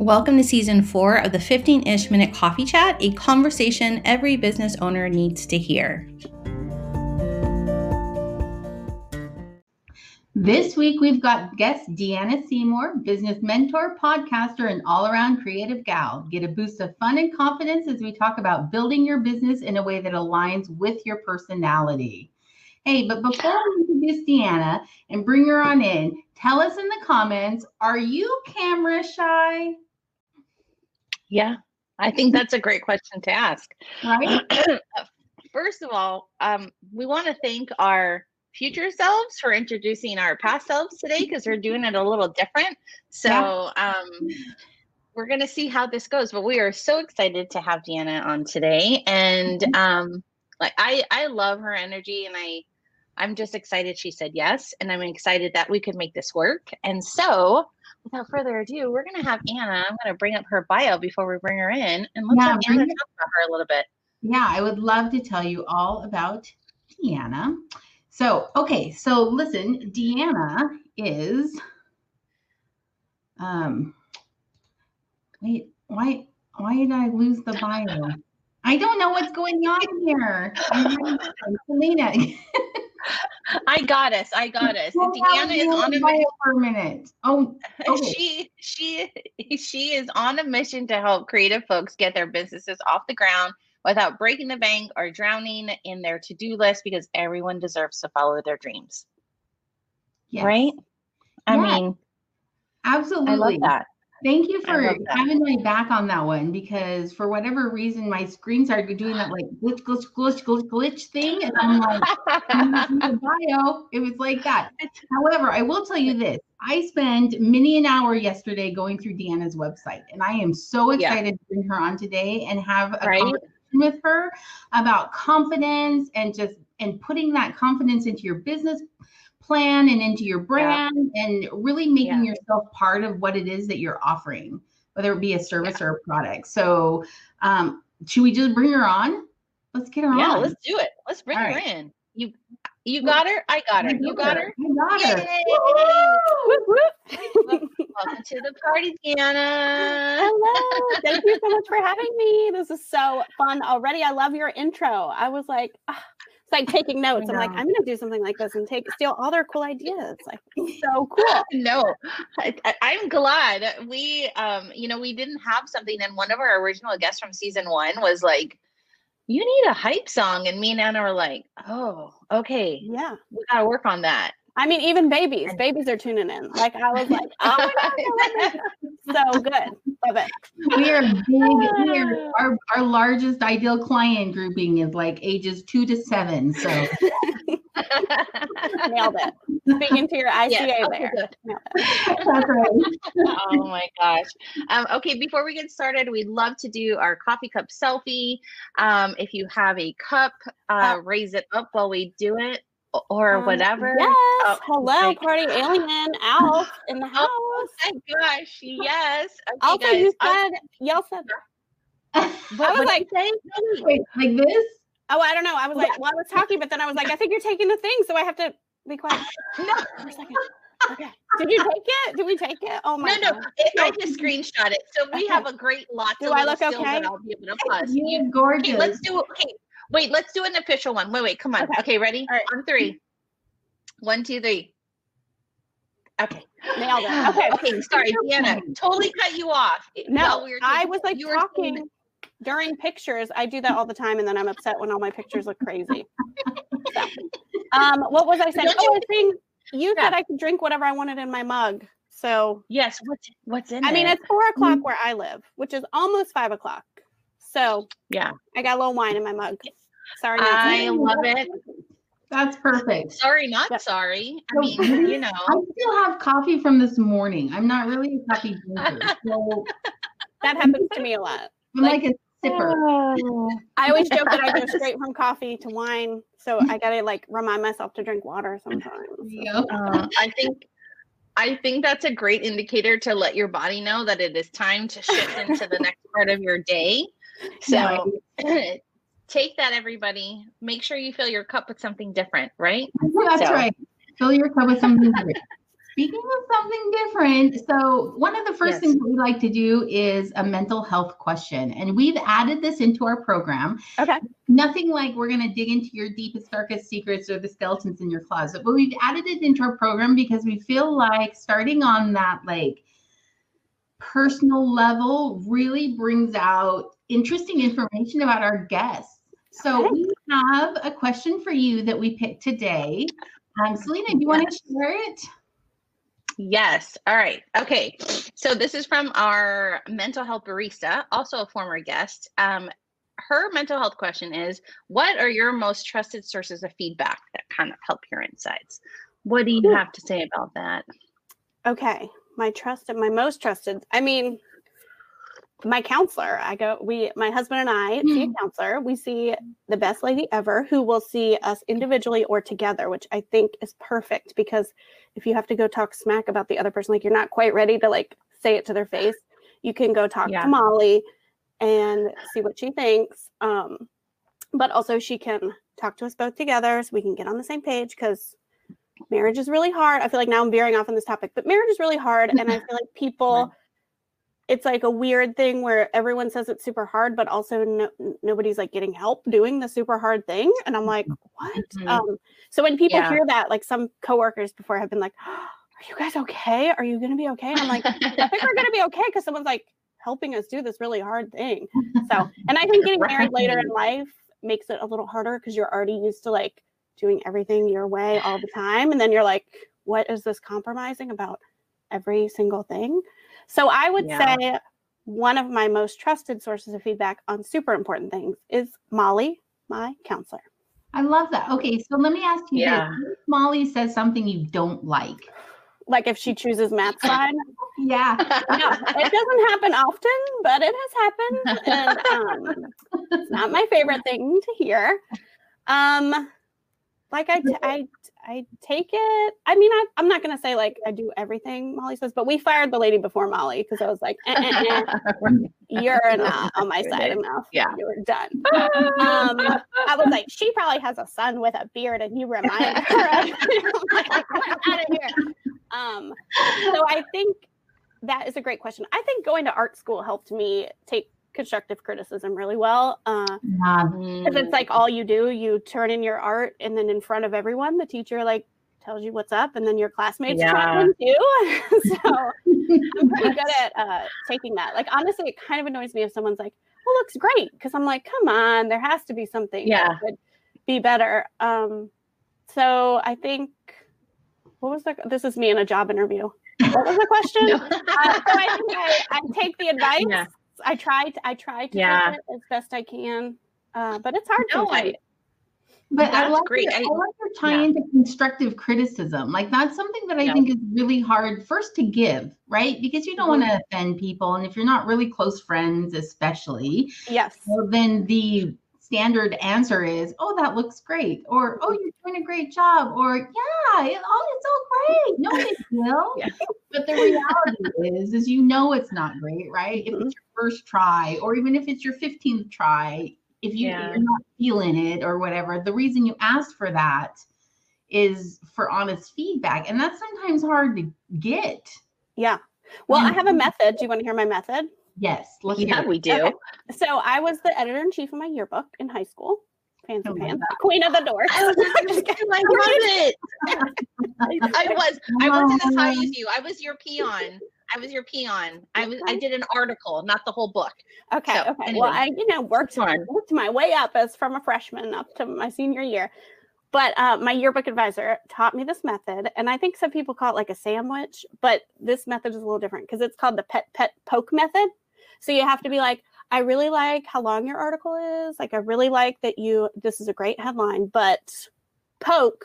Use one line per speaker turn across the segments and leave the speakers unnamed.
Welcome to season four of the 15 ish minute coffee chat, a conversation every business owner needs to hear.
This week, we've got guest Deanna Seymour, business mentor, podcaster, and all around creative gal. Get a boost of fun and confidence as we talk about building your business in a way that aligns with your personality. Hey, but before we introduce Deanna and bring her on in, tell us in the comments are you camera shy?
Yeah, I think that's a great question to ask.
Right?
First of all, um, we want to thank our future selves for introducing our past selves today because we're doing it a little different. So yeah. um, we're going to see how this goes. But we are so excited to have Deanna on today, and mm-hmm. um, like I, I love her energy, and I, I'm just excited she said yes, and I'm excited that we could make this work. And so without further ado, we're going to have Anna. I'm going to bring up her bio before we bring her in, and let's yeah, have Anna talk about her a little bit.
Yeah, I would love to tell you all about Deanna. So, okay, so listen, Deanna is um wait, why why did I lose the bio? I don't know what's going on here. Selena.
I got us. I got us. Well, Deanna is on a mission
for a minute. Oh,
okay. Oh. she she she is on a mission to help creative folks get their businesses off the ground without breaking the bank or drowning in their to-do list because everyone deserves to follow their dreams. Yes. Right? I
yeah. mean, absolutely. I love that. Thank you for having my back on that one because for whatever reason my screen started doing that like glitch, glitch, glitch, glitch, glitch thing, and I'm like, the bio, it was like that. However, I will tell you this: I spent many an hour yesterday going through Deanna's website, and I am so excited yeah. to bring her on today and have a right? conversation with her about confidence and just and putting that confidence into your business plan and into your brand yeah. and really making yeah. yourself part of what it is that you're offering, whether it be a service yeah. or a product. So, um, should we just bring her on? Let's get her
yeah,
on.
Yeah, let's do it. Let's bring All her right. in. You you got her? I got her. You got her?
I got her.
Welcome to the party, Deanna.
Hello. Thank you so much for having me. This is so fun already. I love your intro. I was like, ah, it's like taking notes. I'm like, I'm to do something like this and take steal all their cool ideas. Like, so cool.
No, I, am glad we, um, you know, we didn't have something. And one of our original guests from season one was like, you need a hype song. And me and Anna were like, oh, okay.
Yeah.
We got to work on that.
I mean, even babies, babies are tuning in. Like I was like, oh my God, so good. Love it.
We are big. We are, our, our largest ideal client grouping is like ages two to seven. So
nailed it. Speaking to your ICA yeah, there.
That's right.
oh my gosh. Um, okay, before we get started, we'd love to do our coffee cup selfie. Um, if you have a cup, uh, uh, raise it up while we do it or um, whatever.
Yes. Oh, Hello, party alien Alf in the house.
Oh my gosh. Yes.
Okay, also, guys. you said, y'all said,
what, I was like, Wait, like this?
Oh, I don't know. I was like, well, I was talking, but then I was like, I think you're taking the thing, so I have to be quiet. No, for a second. Okay. Did you take it? Did we take it? Oh my
No, no. It, I just screenshot it. So we okay. have a great lot.
Do I look okay?
I'll be able to
You're gorgeous.
Okay, let's do it. okay. Wait, let's do an official one. Wait, wait, come on. Okay, okay ready? All right. On three. One, two, three. Okay.
Nailed it.
Okay. okay. Sorry, Deanna. Totally cut you off.
No, we I was like talking during pictures. I do that all the time, and then I'm upset when all my pictures look crazy. so, um, what was I saying? Don't oh, I think you yeah. said I could drink whatever I wanted in my mug. So
yes, what's what's in?
I mean, it's four o'clock mm-hmm. where I live, which is almost five o'clock. So
yeah,
I got a little wine in my mug. Sorry,
I love it.
That's perfect.
Sorry, not sorry. I mean, you know, I
still have coffee from this morning. I'm not really a coffee drinker, so
that happens to me a lot.
I'm like, like a sipper.
I always joke that I go straight from coffee to wine, so I gotta like remind myself to drink water sometimes.
So. Uh, I think I think that's a great indicator to let your body know that it is time to shift into the next part of your day. So take that, everybody. Make sure you fill your cup with something different, right?
That's so. right. Fill your cup with something different. Speaking of something different, so one of the first yes. things we like to do is a mental health question. And we've added this into our program.
Okay.
Nothing like we're going to dig into your deepest, darkest secrets or the skeletons in your closet, but we've added it into our program because we feel like starting on that like personal level really brings out interesting information about our guests. So okay. we have a question for you that we picked today. Um, Selena, do you yes. want to share it?
Yes. All right. Okay. So this is from our mental health barista, also a former guest. Um, her mental health question is What are your most trusted sources of feedback that kind of help your insights? What do you have to say about that?
Okay. My trusted, my most trusted, I mean, my counselor. I go, we, my husband and I mm-hmm. see a counselor. We see the best lady ever who will see us individually or together, which I think is perfect because if you have to go talk smack about the other person, like you're not quite ready to like say it to their face, you can go talk yeah. to Molly and see what she thinks. Um, but also she can talk to us both together so we can get on the same page because marriage is really hard. I feel like now I'm veering off on this topic, but marriage is really hard. And I feel like people. It's like a weird thing where everyone says it's super hard, but also no, nobody's like getting help doing the super hard thing. And I'm like, what? Mm-hmm. Um, so when people yeah. hear that, like some coworkers before have been like, oh, are you guys okay? Are you going to be okay? And I'm like, I think we're going to be okay because someone's like helping us do this really hard thing. So, and I think getting married later in life makes it a little harder because you're already used to like doing everything your way all the time. And then you're like, what is this compromising about every single thing? So I would yeah. say one of my most trusted sources of feedback on super important things is Molly, my counselor.
I love that. Okay, so let me ask you yeah. this. Molly says something you don't like.
Like if she chooses math sign?
yeah.
No, it doesn't happen often, but it has happened. And um, it's not my favorite thing to hear. Um, like I, t- I, I take it. I mean, I, am not gonna say like I do everything Molly says, but we fired the lady before Molly because I was like, eh, eh, eh. "You're not on my side enough.
Yeah,
You're done." um, I was like, "She probably has a son with a beard, and you remind her like, out of here." Um, so I think that is a great question. I think going to art school helped me take constructive criticism really well. Uh, because it's like all you do, you turn in your art, and then in front of everyone, the teacher like tells you what's up, and then your classmates yeah. too. so I'm pretty good at uh, taking that. Like honestly, it kind of annoys me if someone's like, "Well, looks great," because I'm like, "Come on, there has to be something yeah. that would be better." Um, so I think what was the? This is me in a job interview. What was the question? no. uh, so I think I, I, take the advice. Yeah I tried. I tried to yeah. it as best I can, uh, but it's hard no, to. I,
but I love great. Your, I, I love your tie yeah. into constructive criticism. Like that's something that I yeah. think is really hard first to give, right? Because you don't mm-hmm. want to offend people, and if you're not really close friends, especially,
yes,
well, then the standard answer is, "Oh, that looks great," or "Oh, you're doing a great job," or "Yeah, it, oh, it's all great, no big deal." yeah. But the reality is, is you know it's not great, right? If mm-hmm. it's your first try, or even if it's your fifteenth try, if you, yeah. you're not feeling it or whatever, the reason you asked for that is for honest feedback, and that's sometimes hard to get.
Yeah. Well, I have a method. Do you want to hear my method?
Yes,
let's yeah, we do. Okay.
So I was the editor in chief of my yearbook in high school. Fancy oh pants, queen of the doors.
I, was I love it. I, was. I wasn't as high as you. I was your peon. I was your peon. I was. I did an article, not the whole book.
Okay. So, okay. Anyway. Well, I you know worked worked my way up as from a freshman up to my senior year. But uh, my yearbook advisor taught me this method, and I think some people call it like a sandwich, but this method is a little different because it's called the pet pet poke method. So you have to be like, I really like how long your article is. Like, I really like that you, this is a great headline, but poke,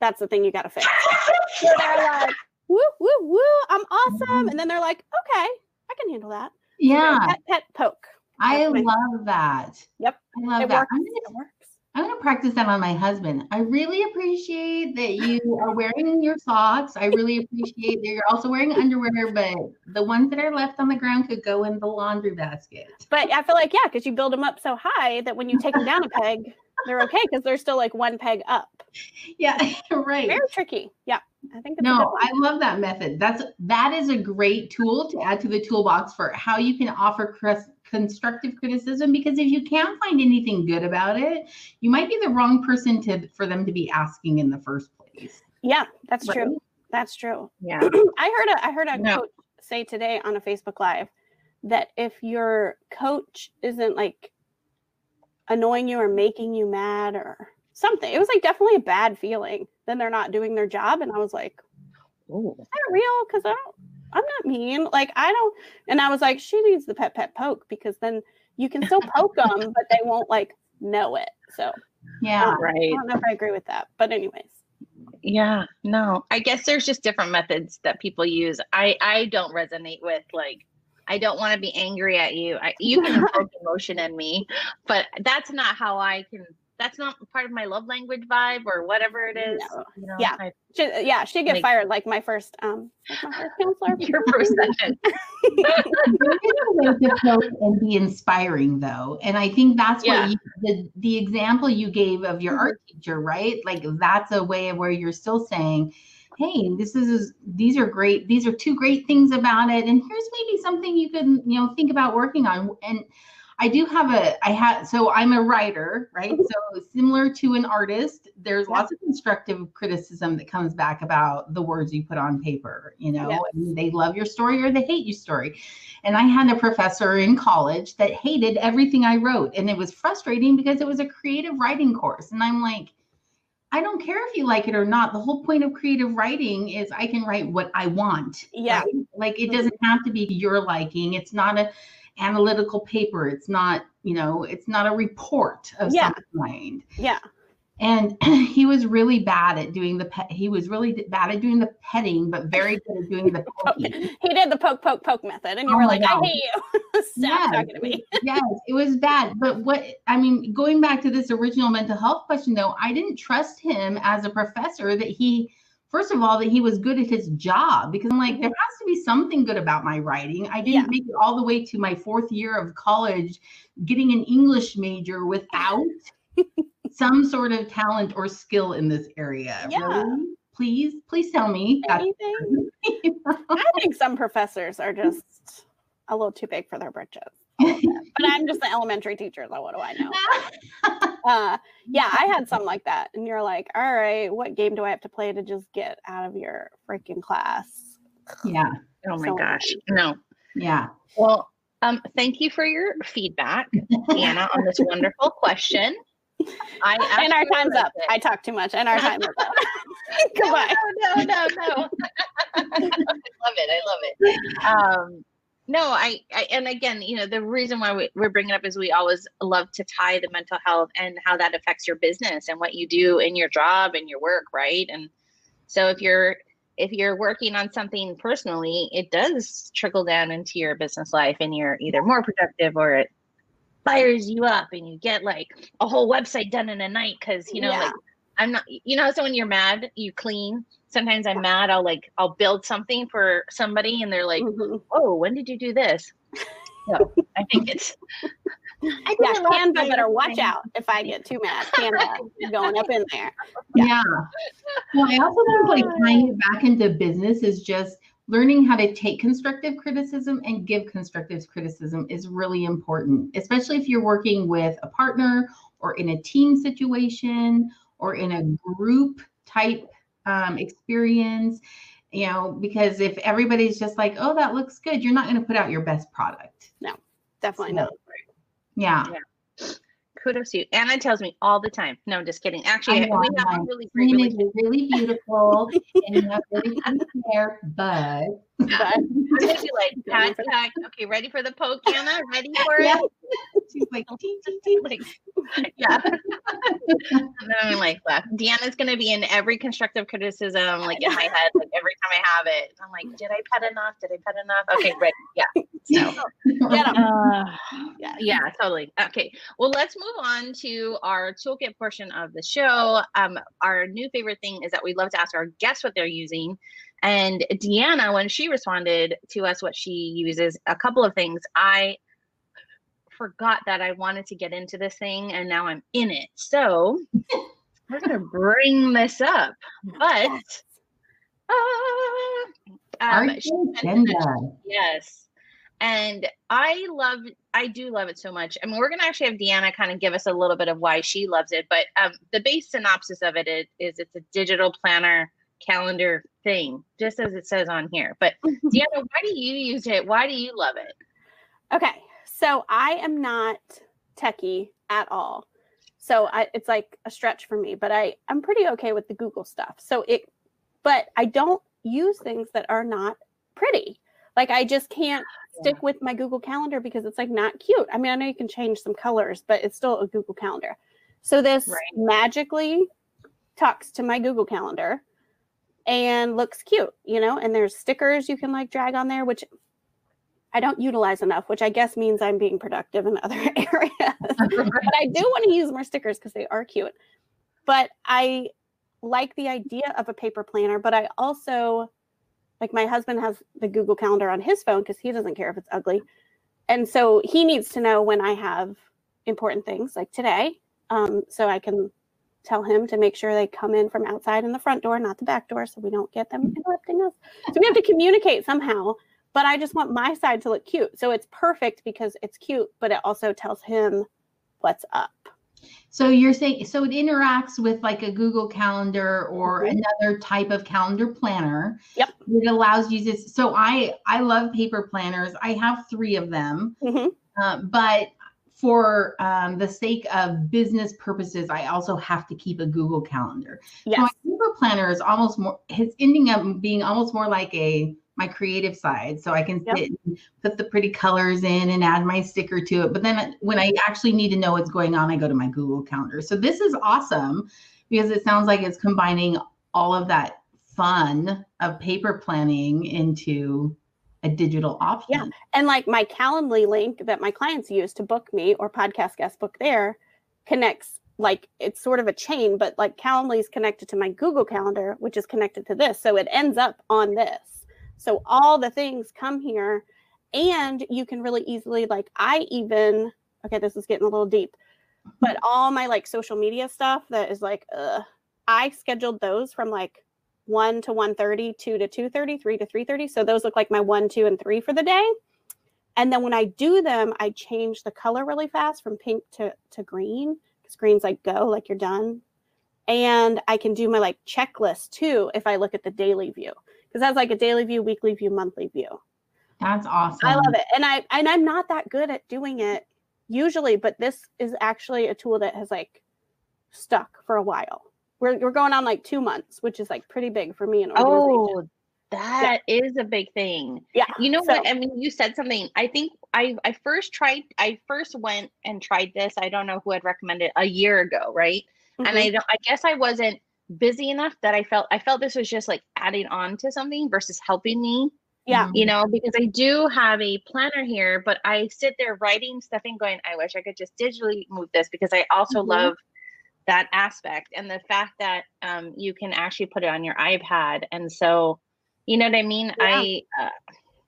that's the thing you got to fix. so they're like, woo, woo, woo, I'm awesome. And then they're like, okay, I can handle that.
Yeah.
pet, pet, poke.
That's I love that.
Yep.
I love
it
that.
Works. It works.
I'm going to practice that on my husband. I really appreciate that you are wearing your socks. I really appreciate that you're also wearing underwear, but the ones that are left on the ground could go in the laundry basket.
But I feel like, yeah, because you build them up so high that when you take them down a peg, they're okay because they're still like one peg up.
Yeah, right.
Very tricky. Yeah. I think
no, I love that method. That's that is a great tool to add to the toolbox for how you can offer constructive criticism because if you can't find anything good about it, you might be the wrong person to for them to be asking in the first place.
Yeah, that's right? true. That's true.
Yeah.
I heard a I heard a no. coach say today on a Facebook live that if your coach isn't like annoying you or making you mad or something, it was like definitely a bad feeling. Then they're not doing their job. And I was like, Ooh. is that real? Because I don't I'm not mean. Like I don't and I was like, she needs the pet pet poke because then you can still poke them, but they won't like know it. So
yeah, um,
right. I don't know if I agree with that. But anyways.
Yeah, no. I guess there's just different methods that people use. I I don't resonate with like I don't want to be angry at you. I, you can evoke emotion in me, but that's not how I can that's not part of my love language vibe or whatever it is. No.
You know, yeah, I, she, yeah, she get like, fired like my first um my first counselor.
Your first session.
and be inspiring though, and I think that's yeah. what you, the the example you gave of your mm-hmm. art teacher, right? Like that's a way of where you're still saying hey this is these are great these are two great things about it and here's maybe something you can you know think about working on and I do have a, I have, so I'm a writer, right? So similar to an artist, there's lots of constructive criticism that comes back about the words you put on paper, you know, they love your story or they hate your story. And I had a professor in college that hated everything I wrote. And it was frustrating because it was a creative writing course. And I'm like, I don't care if you like it or not. The whole point of creative writing is I can write what I want.
Yeah. Right?
Like it mm-hmm. doesn't have to be your liking. It's not a analytical paper. It's not, you know, it's not a report of yeah. some kind.
Yeah.
And he was really bad at doing the pet. He was really bad at doing the petting, but very good at doing the poking.
he did the poke, poke, poke method, and you oh were like, God. "I hate you." Stop yes. talking to me.
yes, it was bad. But what I mean, going back to this original mental health question, though, I didn't trust him as a professor that he first of all that he was good at his job because i'm like there mm-hmm. has to be something good about my writing i didn't yeah. make it all the way to my fourth year of college getting an english major without some sort of talent or skill in this area yeah. Really? please please tell me
Anything? i think some professors are just a little too big for their britches but I'm just an elementary teacher, so what do I know? uh, yeah, I had some like that, and you're like, all right, what game do I have to play to just get out of your freaking class?
Yeah.
Oh my so gosh, no.
Yeah.
Well, um, thank you for your feedback, Anna, on this wonderful question.
I and our time's up. It. I talk too much, and our time is up.
Goodbye. No, no, no, no. I love it. I love it. Um, no I, I, and again you know the reason why we, we're bringing up is we always love to tie the mental health and how that affects your business and what you do in your job and your work right and so if you're if you're working on something personally it does trickle down into your business life and you're either more productive or it fires you up and you get like a whole website done in a night because you know yeah. like i'm not you know so when you're mad you clean sometimes I'm mad. I'll like I'll build something for somebody, and they're like, mm-hmm. "Oh, when did you do this?" So I think it's.
I yeah, Canva better watch out if I get too mad. Canva going up in there.
Yeah. yeah. Well, I also think like tying it back into business is just learning how to take constructive criticism and give constructive criticism is really important, especially if you're working with a partner or in a team situation or in a group type um, experience you know because if everybody's just like oh that looks good you're not going to put out your best product.
No definitely so, not
yeah.
yeah. Kudos to you. Anna tells me all the time. No i'm just kidding. Actually know, we have
a really great really beautiful and you have really cute hair but
but I'm gonna be like okay ready for the poke anna ready for
yeah. it She's like, tee, tee, tee. like
yeah. and then I'm like, well, Deanna's gonna be in every constructive criticism, like in my head, like every time I have it. I'm like, did I pet enough? Did I pet enough? Okay, great. Yeah. So yeah, uh, yeah, yeah, totally. Okay. Well, let's move on to our toolkit portion of the show. Um, our new favorite thing is that we love to ask our guests what they're using. And Deanna, when she responded to us what she uses, a couple of things. I forgot that I wanted to get into this thing and now I'm in it. So we're gonna bring this up. But uh, um, yes. And I love, I do love it so much. I mean, we're going to actually have Deanna kind of give us a little bit of why she loves it. But um, the base synopsis of it is, is it's a digital planner calendar thing, just as it says on here. But mhm. Deanna, why do you use it? Why do you love it?
Okay. So I am not techie at all. So I, it's like a stretch for me, but I, I'm pretty okay with the Google stuff. So it, but I don't use things that are not pretty. Like I just can't stick with my Google Calendar because it's like not cute. I mean, I know you can change some colors, but it's still a Google Calendar. So this right. magically tucks to my Google Calendar and looks cute, you know, and there's stickers you can like drag on there, which I don't utilize enough, which I guess means I'm being productive in other areas. but I do want to use more stickers because they are cute. But I like the idea of a paper planner, but I also like my husband has the Google Calendar on his phone because he doesn't care if it's ugly. And so he needs to know when I have important things like today. Um, so I can tell him to make sure they come in from outside in the front door, not the back door, so we don't get them interrupting us. So we have to communicate somehow. But I just want my side to look cute. So it's perfect because it's cute, but it also tells him what's up.
So you're saying so it interacts with like a Google Calendar or mm-hmm. another type of calendar planner.
Yep.
It allows you to. So I I love paper planners. I have three of them, mm-hmm. uh, but for um, the sake of business purposes, I also have to keep a Google Calendar. Yes. So my paper planner is almost more. It's ending up being almost more like a my creative side so i can yep. sit and put the pretty colors in and add my sticker to it but then when i actually need to know what's going on i go to my google calendar so this is awesome because it sounds like it's combining all of that fun of paper planning into a digital option
yeah and like my calendly link that my clients use to book me or podcast guest book there connects like it's sort of a chain but like calendly is connected to my google calendar which is connected to this so it ends up on this so all the things come here and you can really easily like I even okay, this is getting a little deep. But all my like social media stuff that is like uh I scheduled those from like 1 to 1:30, 2 to 2:30, 3 to 3:30. So those look like my 1, 2 and 3 for the day. And then when I do them, I change the color really fast from pink to to green because green's like go, like you're done. And I can do my like checklist too if I look at the daily view because that's like a daily view, weekly view, monthly view.
That's awesome.
I love it. And I and I'm not that good at doing it usually, but this is actually a tool that has like stuck for a while. We're we're going on like two months, which is like pretty big for me and
Oh, that yeah. is a big thing.
Yeah.
You know so, what? I mean, you said something. I think I I first tried I first went and tried this. I don't know who had recommended a year ago, right? Mm-hmm. And I don't I guess I wasn't busy enough that I felt I felt this was just like adding on to something versus helping me.
Yeah.
You know, because I do have a planner here, but I sit there writing stuff and going, I wish I could just digitally move this because I also mm-hmm. love that aspect and the fact that um, you can actually put it on your iPad. And so, you know what I mean? Yeah. I, uh,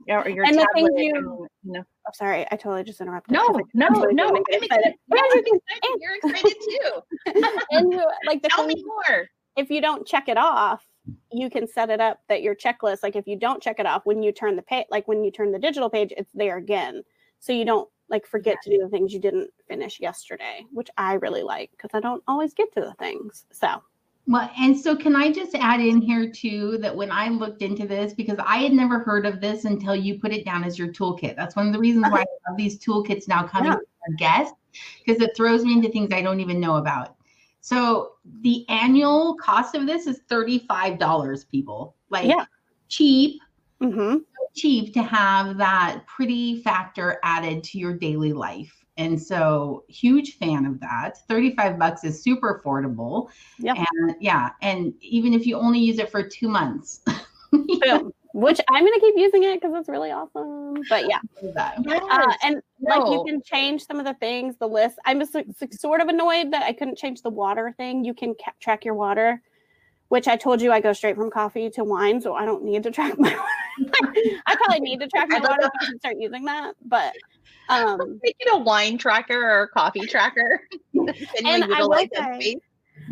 or your and tablet, the thing you,
and, you know. Oh, sorry, I totally just interrupted.
No, no, no. I'm excited. You're excited too.
and you, like the
Tell me more
if you don't check it off, you can set it up that your checklist, like if you don't check it off when you turn the page, like when you turn the digital page, it's there again. So you don't like forget to do the things you didn't finish yesterday, which I really like because I don't always get to the things. So
well, and so can I just add in here too that when I looked into this, because I had never heard of this until you put it down as your toolkit. That's one of the reasons why I love these toolkits now coming yeah. our guests, because it throws me into things I don't even know about. So the annual cost of this is $35, people. Like yeah. cheap. Mm-hmm. cheap to have that pretty factor added to your daily life. And so huge fan of that. 35 bucks is super affordable. Yeah. And yeah. And even if you only use it for two months.
which I'm gonna keep using it because it's really awesome. But yeah, yes. uh, and no. like you can change some of the things, the list. I'm just sort of annoyed that I couldn't change the water thing. You can ca- track your water, which I told you I go straight from coffee to wine, so I don't need to track my I probably need to track my water and start using that, but um
make it a wine tracker or a coffee tracker.
and I will say,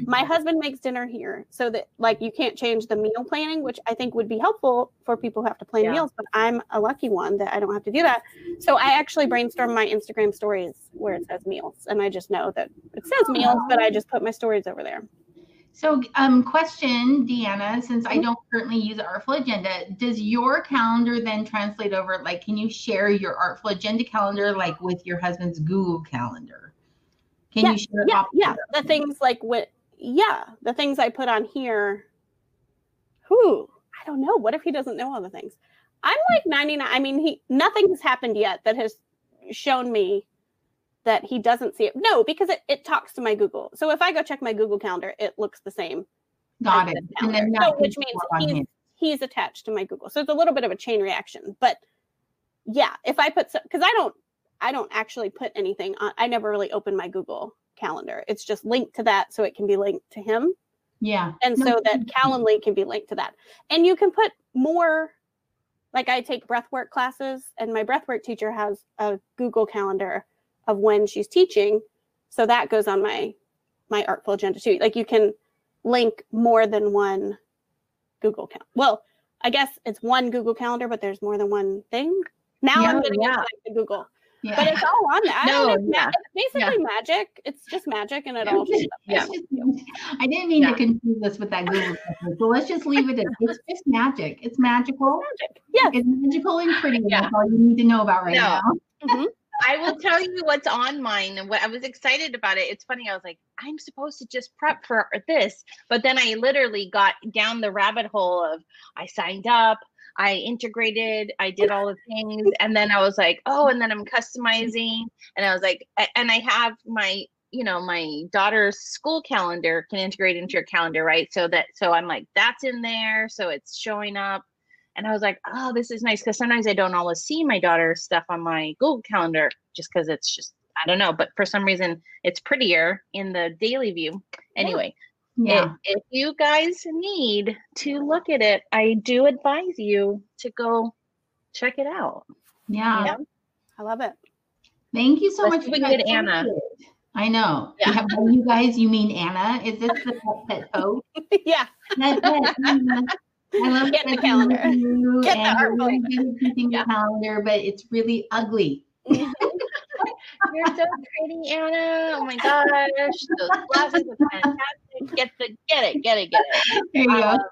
my husband makes dinner here so that like you can't change the meal planning which i think would be helpful for people who have to plan yeah. meals but i'm a lucky one that i don't have to do that. So i actually brainstorm my instagram stories where it says meals and i just know that it says meals but i just put my stories over there
so um question deanna since i mm-hmm. don't currently use artful agenda does your calendar then translate over like can you share your artful agenda calendar like with your husband's google calendar can
yeah,
you share
yeah, yeah. the things like what yeah, the things I put on here, who I don't know. What if he doesn't know all the things? I'm like 99. I mean, he nothing has happened yet that has shown me that he doesn't see it. No, because it, it talks to my Google. So if I go check my Google calendar, it looks the same.
Got it.
And then so, which means he's, he's attached to my Google. So it's a little bit of a chain reaction. But yeah, if I put because I don't I don't actually put anything on. I never really open my Google calendar. It's just linked to that so it can be linked to him.
Yeah.
And so that Calendly can be linked to that. And you can put more like I take breathwork classes and my breathwork teacher has a Google calendar of when she's teaching. So that goes on my my artful agenda too. Like you can link more than one Google calendar. Well, I guess it's one Google calendar, but there's more than one thing. Now yeah, I'm getting yeah. into Google. Yeah. But it's all on that. No, it's, yeah. it's basically yeah. magic. It's just magic and it all.
yeah. I didn't mean to confuse us with that Google. so let's just leave it as it's just magic. It's magical.
Magic. Yeah.
It's magical and pretty. That's all you need to know about right no. now.
Mm-hmm. I will tell you what's on mine and what I was excited about it. It's funny. I was like, I'm supposed to just prep for this, but then I literally got down the rabbit hole of I signed up. I integrated, I did all the things, and then I was like, oh, and then I'm customizing, and I was like, and I have my, you know, my daughter's school calendar can integrate into your calendar, right? So that, so I'm like, that's in there, so it's showing up, and I was like, oh, this is nice because sometimes I don't always see my daughter's stuff on my Google calendar just because it's just I don't know, but for some reason it's prettier in the daily view. Anyway, yeah. If, if you guys need to look at it, I do advise you to go check it out.
Yeah. yeah.
I love it.
Thank you so
Let's
much.
We good Anna.
I know. Yeah. You guys, you mean Anna? Is this the pet pet
yeah.
I love
Get the calendar.
Get the yeah. calendar, but it's really ugly.
You're so pretty, Anna. Oh my gosh. Those glasses are fantastic. Get the get it, get it, get it. There you um, go.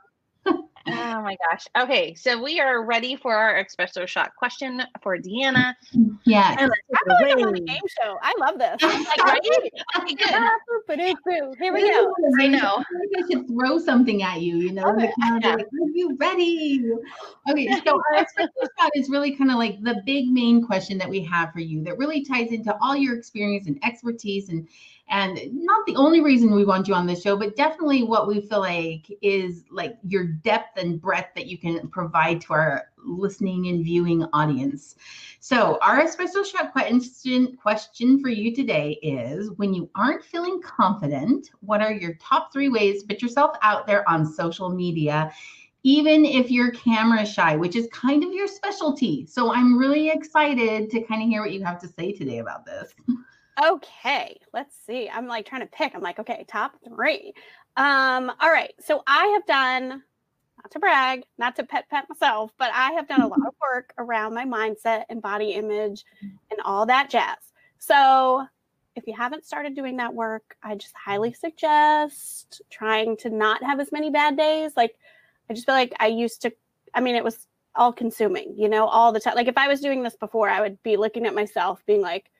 Oh my gosh. Okay, so we are ready for our espresso shot question for Deanna.
Yeah.
I feel like I'm on a game show. I love this. like, right? Okay, good. Here we go.
I know.
I should throw something at you, you know, okay. the yeah. like, are you ready? Okay, so our espresso shot is really kind of like the big main question that we have for you that really ties into all your experience and expertise and and not the only reason we want you on the show but definitely what we feel like is like your depth and breadth that you can provide to our listening and viewing audience so our espresso shot question question for you today is when you aren't feeling confident what are your top three ways to put yourself out there on social media even if you're camera shy, which is kind of your specialty. So I'm really excited to kind of hear what you have to say today about this.
Okay, let's see. I'm like trying to pick. I'm like, okay, top three. Um, all right. So I have done, not to brag, not to pet pet myself, but I have done a lot of work around my mindset and body image and all that jazz. So if you haven't started doing that work, I just highly suggest trying to not have as many bad days. Like I just feel like I used to, I mean, it was all consuming, you know, all the time. Like if I was doing this before, I would be looking at myself being like,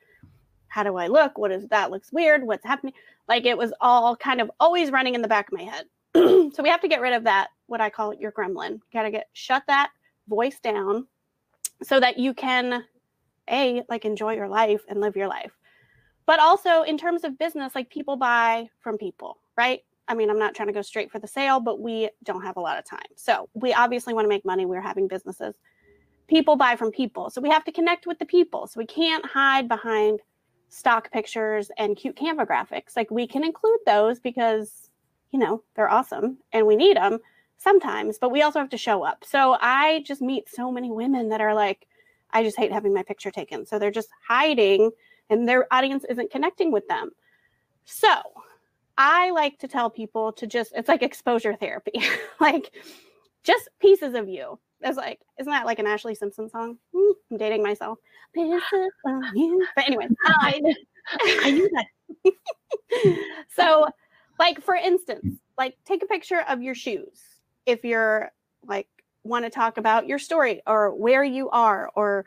how do I look? What is that looks weird? What's happening? Like it was all kind of always running in the back of my head. so we have to get rid of that, what I call your gremlin. Got to get shut that voice down so that you can a like enjoy your life and live your life. But also in terms of business, like people buy from people, right? I mean, I'm not trying to go straight for the sale, but we don't have a lot of time. So we obviously want to make money. We're having businesses. People buy from people. So we have to connect with the people. So we can't hide behind stock pictures and cute Canva graphics. Like we can include those because, you know, they're awesome and we need them. sometimes, but we also have to show up. So I just meet so many women that are like, I just hate having my picture taken. So they're just hiding and their audience isn't connecting with them. So I like to tell people to just, it's like exposure therapy, like just pieces of you. It's like, isn't that like an Ashlee Simpson song? I'm dating myself. Pieces of you. But anyway, I, I knew that. so, like, for instance, like take a picture of your shoes if you're like want to talk about your story or where you are or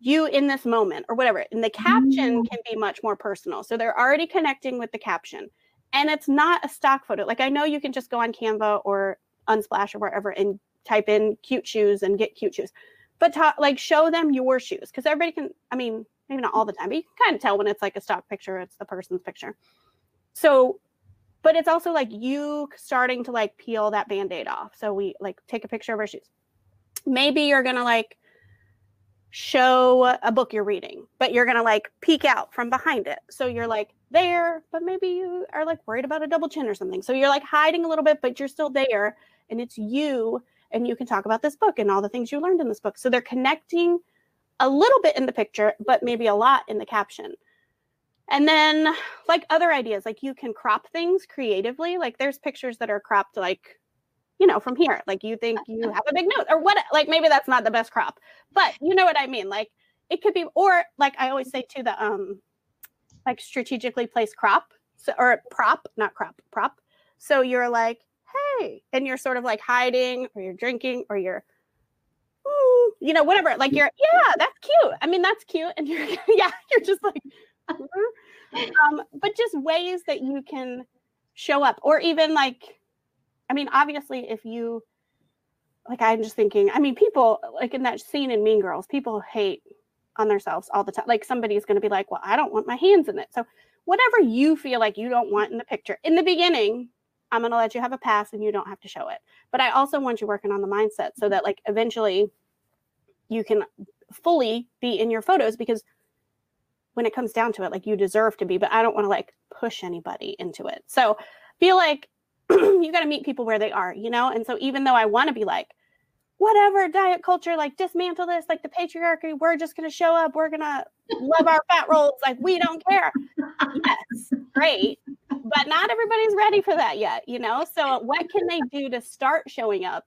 you in this moment or whatever. And the caption mm. can be much more personal. So they're already connecting with the caption. And it's not a stock photo. Like I know you can just go on Canva or Unsplash or wherever and type in cute shoes and get cute shoes. But like show them your shoes because everybody can, I mean, maybe not all the time, but you can kind of tell when it's like a stock picture, it's the person's picture. So but it's also like you starting to like peel that band-aid off so we like take a picture of our shoes maybe you're gonna like show a book you're reading but you're gonna like peek out from behind it so you're like there but maybe you are like worried about a double chin or something so you're like hiding a little bit but you're still there and it's you and you can talk about this book and all the things you learned in this book so they're connecting a little bit in the picture but maybe a lot in the caption and then like other ideas, like you can crop things creatively. Like there's pictures that are cropped like, you know, from here. Like you think you have a big nose or what like maybe that's not the best crop. But you know what I mean? Like it could be or like I always say to the um like strategically placed crop. So or prop, not crop, prop. So you're like, hey, and you're sort of like hiding or you're drinking or you're you know, whatever. Like you're, yeah, that's cute. I mean, that's cute. And you're, yeah, you're just like, um, but just ways that you can show up, or even like, I mean, obviously, if you like, I'm just thinking, I mean, people like in that scene in Mean Girls, people hate on themselves all the time. Like somebody's going to be like, well, I don't want my hands in it. So whatever you feel like you don't want in the picture in the beginning, I'm going to let you have a pass and you don't have to show it. But I also want you working on the mindset so mm-hmm. that like eventually you can fully be in your photos because when it comes down to it, like you deserve to be, but I don't want to like push anybody into it. So feel like you got to meet people where they are, you know? And so even though I want to be like, whatever diet culture, like dismantle this, like the patriarchy, we're just going to show up, we're going to love our fat rolls, like we don't care. yes, great. But not everybody's ready for that yet, you know? So what can they do to start showing up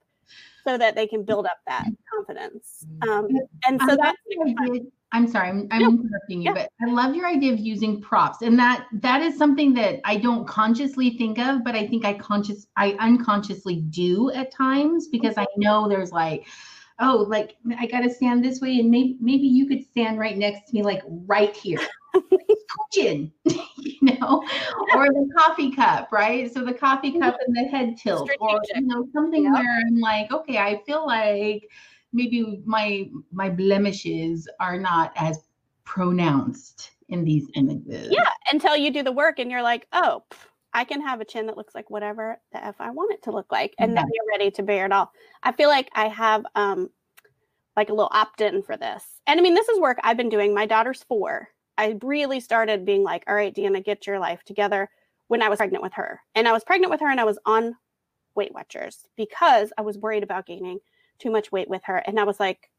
so that they can build up that confidence? Um, and so that's
I'm sorry, I'm, I'm interrupting you, yeah. but I love your idea of using props, and that that is something that I don't consciously think of, but I think I conscious, I unconsciously do at times because I know there's like, oh, like I got to stand this way, and maybe maybe you could stand right next to me, like right here, you know, or the coffee cup, right? So the coffee cup and the head tilt, Strategic. or you know, something yep. where I'm like, okay, I feel like maybe my my blemishes are not as pronounced in these images.
Yeah, until you do the work and you're like, oh, I can have a chin that looks like whatever the f I want it to look like, and then you're ready to bear it all. I feel like I have um like a little opt-in for this, and I mean this is work I've been doing. My daughter's four. I really started being like, all right, Deanna, get your life together when I was pregnant with her, and I was pregnant with her, and I was on Weight Watchers because I was worried about gaining too much weight with her. And I was like,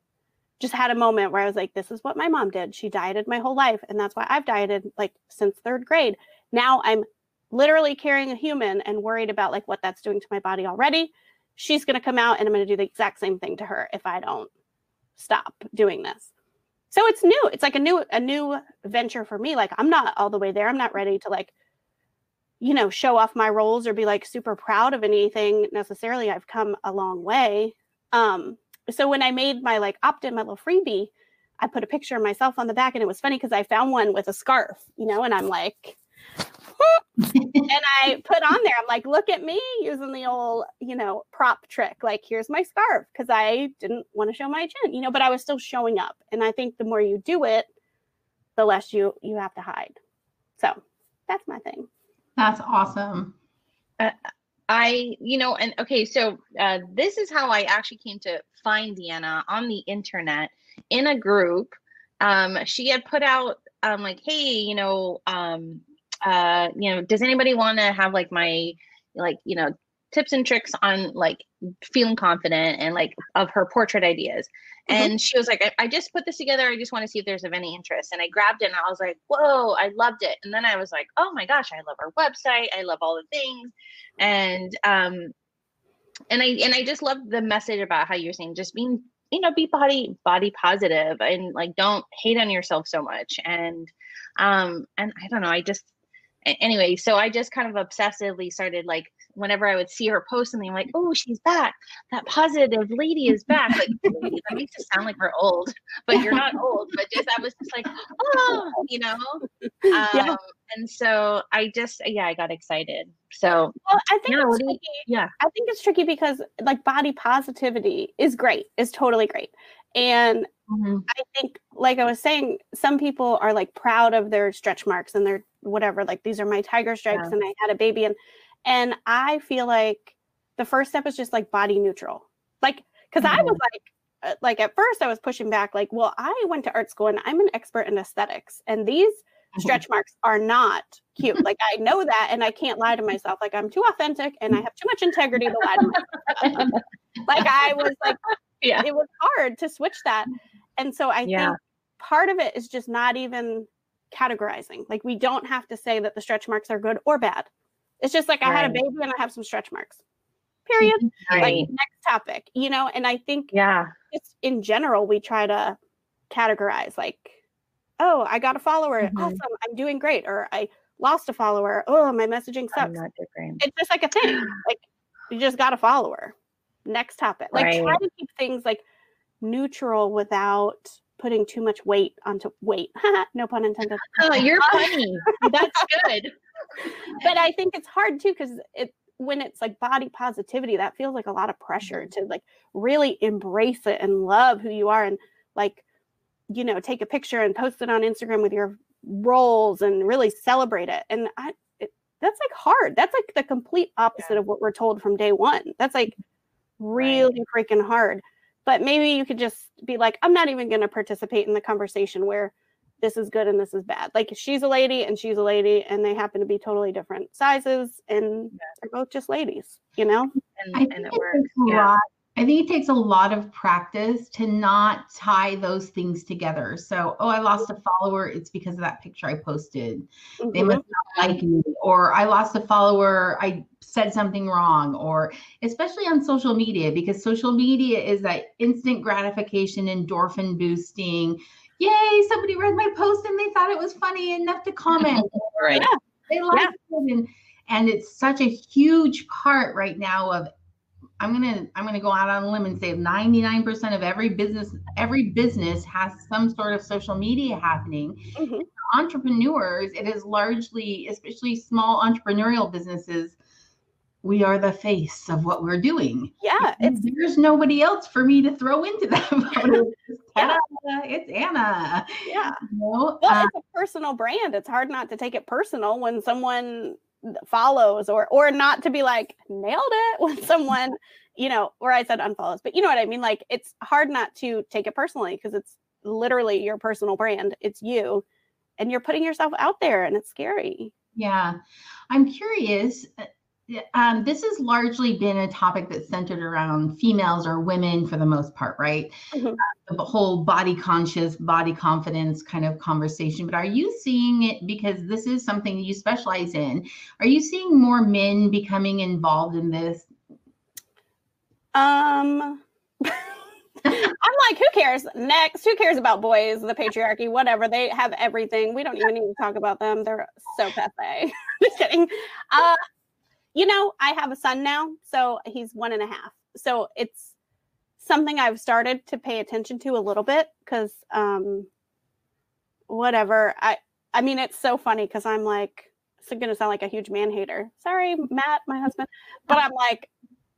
just had a moment where I was like, this is what my mom did. She dieted my whole life. And that's why I've dieted like since third grade. Now I'm literally carrying a human and worried about like what that's doing to my body already. She's going to come out and I'm going to do the exact same thing to her if I don't stop doing this. So it's new. It's like a new a new venture for me. Like I'm not all the way there. I'm not ready to like you know show off my rolls or be like super proud of anything necessarily. I've come a long way. Um, so when I made my like opt-in, my little freebie, I put a picture of myself on the back, and it was funny because I found one with a scarf, you know, and I'm like, and I put on there, I'm like, look at me using the old, you know, prop trick. Like, here's my scarf because I didn't want to show my chin, you know, but I was still showing up. And I think the more you do it, the less you you have to hide. So that's my thing.
That's awesome.
Uh, I, you know, and okay, so uh, this is how I actually came to find Deanna on the internet in a group. Um, she had put out um, like, hey, you know, um, uh, you know, does anybody want to have like my, like, you know, tips and tricks on like feeling confident and like of her portrait ideas. Mm-hmm. And she was like, I, I, just put this together. I just want to see if there's of any interest. And I grabbed it and I was like, whoa, I loved it. And then I was like, oh my gosh, I love our website. I love all the things. And um and I and I just love the message about how you're saying just being, you know, be body body positive and like don't hate on yourself so much. And um and I don't know, I just anyway, so I just kind of obsessively started like whenever I would see her post something, I'm like, oh, she's back. That positive lady is back. Like that makes it sound like we're old, but you're not old. But just I was just like, oh, you know. Um, yeah. And so I just yeah, I got excited. So
well, I think it's tricky. yeah, I think it's tricky because like body positivity is great, is totally great, and Mm-hmm. I think, like I was saying, some people are like proud of their stretch marks and their whatever. Like these are my tiger stripes, yeah. and I had a baby, and and I feel like the first step is just like body neutral. Like, because mm-hmm. I was mm-hmm. like, uh, like at first I was pushing back, like, well, I went to art school and I'm an expert in aesthetics, and these stretch marks are not cute. Like I know that, and I can't lie to myself. Like I'm too authentic, and I have too much integrity to lie to myself. like I was like, yeah, it was hard to switch that, and so I yeah. think part of it is just not even categorizing. Like we don't have to say that the stretch marks are good or bad. It's just like I had a baby and I have some stretch marks. Period. Right. Like next topic, you know, and I think
yeah,
just in general, we try to categorize like, oh, I got a follower. Mm-hmm. Awesome. I'm doing great. Or I lost a follower. Oh, my messaging sucks. It's just like a thing. like you just got a follower. Next topic. Like right. try to keep things like neutral without putting too much weight onto weight. no pun intended.
Oh, you're funny. That's good.
But I think it's hard too because it when it's like body positivity, that feels like a lot of pressure mm-hmm. to like really embrace it and love who you are and like, you know, take a picture and post it on Instagram with your rolls and really celebrate it. And I, it, that's like hard. That's like the complete opposite yeah. of what we're told from day one. That's like really right. freaking hard. But maybe you could just be like, I'm not even going to participate in the conversation where this is good and this is bad. Like she's a lady and she's a lady, and they happen to be totally different sizes, and they're both just ladies, you know.
And, I think it, works. Yeah. Lot, I think it takes a lot of practice to not tie those things together. So, oh, I lost a follower. It's because of that picture I posted. Mm-hmm. They must not like me. Or I lost a follower. I said something wrong. Or especially on social media, because social media is that instant gratification, endorphin boosting yay, somebody read my post and they thought it was funny enough to comment.
right. Yeah,
they liked yeah. it. And, and it's such a huge part right now of I'm gonna I'm gonna go out on a limb and say 99% of every business every business has some sort of social media happening. Mm-hmm. Entrepreneurs, it is largely, especially small entrepreneurial businesses, we are the face of what we're doing.
Yeah,
there's nobody else for me to throw into that photo. It's Anna.
Yeah. You know? Well, uh, it's a personal brand. It's hard not to take it personal when someone follows or or not to be like nailed it when someone you know where i said unfollows but you know what i mean like it's hard not to take it personally because it's literally your personal brand it's you and you're putting yourself out there and it's scary
yeah i'm curious uh, um, this has largely been a topic that's centered around females or women for the most part, right? Mm-hmm. Uh, the whole body conscious, body confidence kind of conversation. But are you seeing it because this is something you specialize in? Are you seeing more men becoming involved in this?
Um, I'm like, who cares? Next, who cares about boys, the patriarchy, whatever? They have everything. We don't even need to talk about them. They're so pathetic. Just kidding. Uh, you know, I have a son now, so he's one and a half. So it's something I've started to pay attention to a little bit because um whatever. I I mean it's so funny because I'm like it's gonna sound like a huge man hater. Sorry, Matt, my husband. But I'm like,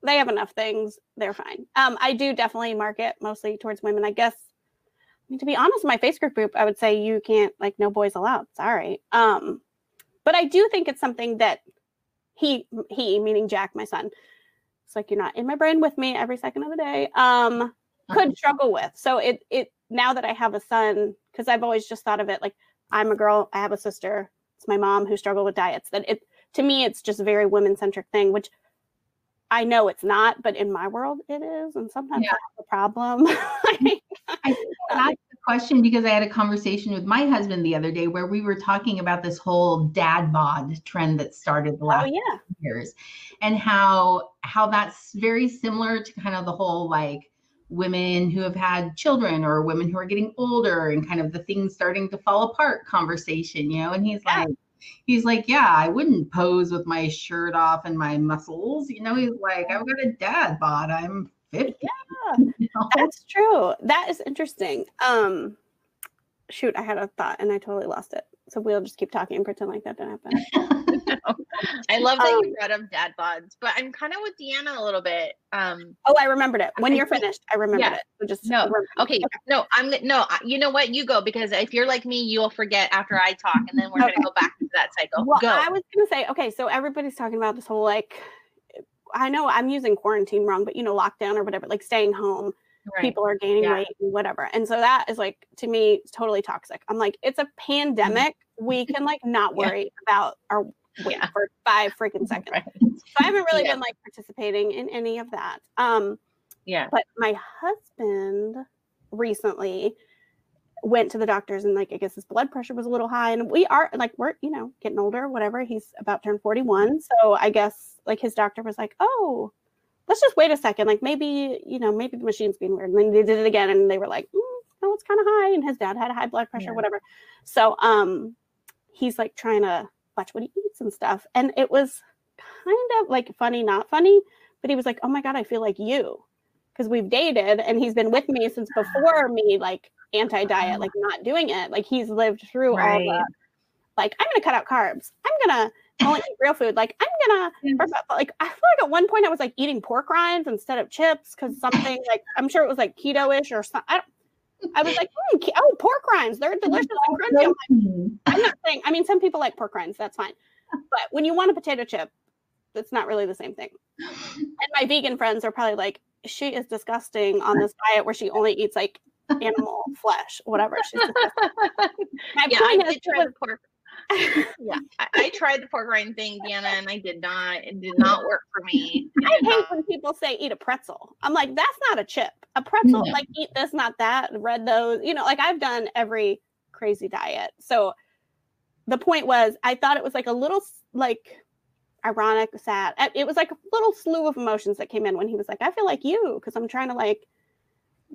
they have enough things, they're fine. Um, I do definitely market mostly towards women. I guess I mean to be honest, my Facebook group, I would say you can't like no boys allowed. Sorry. Um, but I do think it's something that he he meaning Jack, my son. It's like you're not in my brain with me every second of the day. Um, could struggle with. So it it now that I have a son, because I've always just thought of it like I'm a girl, I have a sister. It's my mom who struggled with diets. That it to me, it's just a very women centric thing, which I know it's not, but in my world it is, and sometimes yeah. that's a problem. Mm-hmm.
I uh that's the question because I had a conversation with my husband the other day where we were talking about this whole dad bod trend that started the oh, last oh, yeah. years, and how how that's very similar to kind of the whole like women who have had children or women who are getting older and kind of the things starting to fall apart conversation, you know. And he's yeah. like he's like, Yeah, I wouldn't pose with my shirt off and my muscles. You know, he's like, I've got a dad bod. I'm 50.
Yeah, you know? that's true. That is interesting. Um, shoot, I had a thought and I totally lost it. So we'll just keep talking and pretend like that didn't happen.
I love that um, you brought up dad bods, but I'm kind of with Deanna a little bit. Um,
oh, I remembered it. When I you're think, finished, I remembered yeah. it. So just
no. Okay. okay. No, I'm no. You know what? You go because if you're like me, you'll forget after I talk, and then we're okay. gonna go back to that cycle.
Well,
go.
I was gonna say, okay, so everybody's talking about this whole like, I know I'm using quarantine wrong, but you know, lockdown or whatever, like staying home. Right. People are gaining yeah. weight and whatever. And so that is like to me totally toxic. I'm like, it's a pandemic. We can like not worry yeah. about our yeah. for five freaking seconds. Right. So I haven't really been like participating in any of that. Um
yeah.
But my husband recently went to the doctors and like I guess his blood pressure was a little high and we are like we're you know getting older whatever he's about to turn 41 so I guess like his doctor was like oh let's just wait a second. Like maybe, you know, maybe the machine's being weird. And then they did it again and they were like, mm, no, it's kind of high. And his dad had high blood pressure, yeah. whatever. So um he's like trying to watch what he eats and stuff. And it was kind of like funny, not funny, but he was like, Oh my God, I feel like you. Because we've dated and he's been with me since before me, like anti-diet, like not doing it. Like he's lived through right. all the like, I'm gonna cut out carbs. I'm gonna only eat real food. Like I'm gonna like I feel like at one point I was like eating pork rinds instead of chips because something like I'm sure it was like keto-ish or something. I, I was like, mm, oh, pork rinds, they're delicious and crunchy. I'm, I'm not saying. I mean, some people like pork rinds. That's fine. But when you want a potato chip, it's not really the same thing. And my vegan friends are probably like, she is disgusting on this diet where she only eats like animal flesh, whatever. She's
My yeah, point I is, try was, pork yeah, I, I, tried the pork rind thing, Deanna, and I did not. It did not work for me.
I hate not. when people say eat a pretzel. I'm like, that's not a chip. A pretzel, no. like eat this, not that. Red those. You know, like I've done every crazy diet. So the point was, I thought it was like a little like ironic, sad. Eh, it was like a little slew of emotions that came in when he was like, I feel like you, because I'm trying to like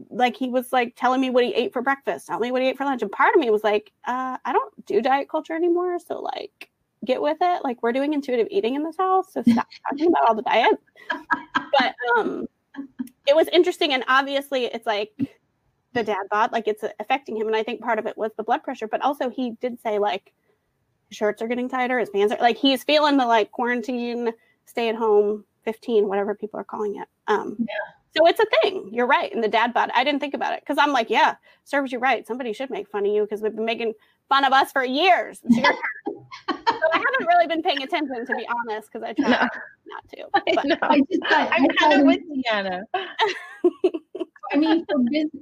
like he was like telling me what he ate for breakfast, telling me what he ate for lunch. And part of me was like, uh, I don't do diet culture anymore. So like get with it. Like we're doing intuitive eating in this house. So stop talking about all the diet. But um it was interesting. And obviously it's like the dad bod, like it's affecting him. And I think part of it was the blood pressure, but also he did say like his shirts are getting tighter, his pants are like he's feeling the like quarantine, stay at home 15, whatever people are calling it. Um yeah so it's a thing. You're right. And the dad bod, I didn't think about it because I'm like, yeah, serves you right. Somebody should make fun of you because we've been making fun of us for years. so I haven't really been paying attention, to be honest, because I try no. not to. But I just,
I'm kind of with Deanna.
I mean,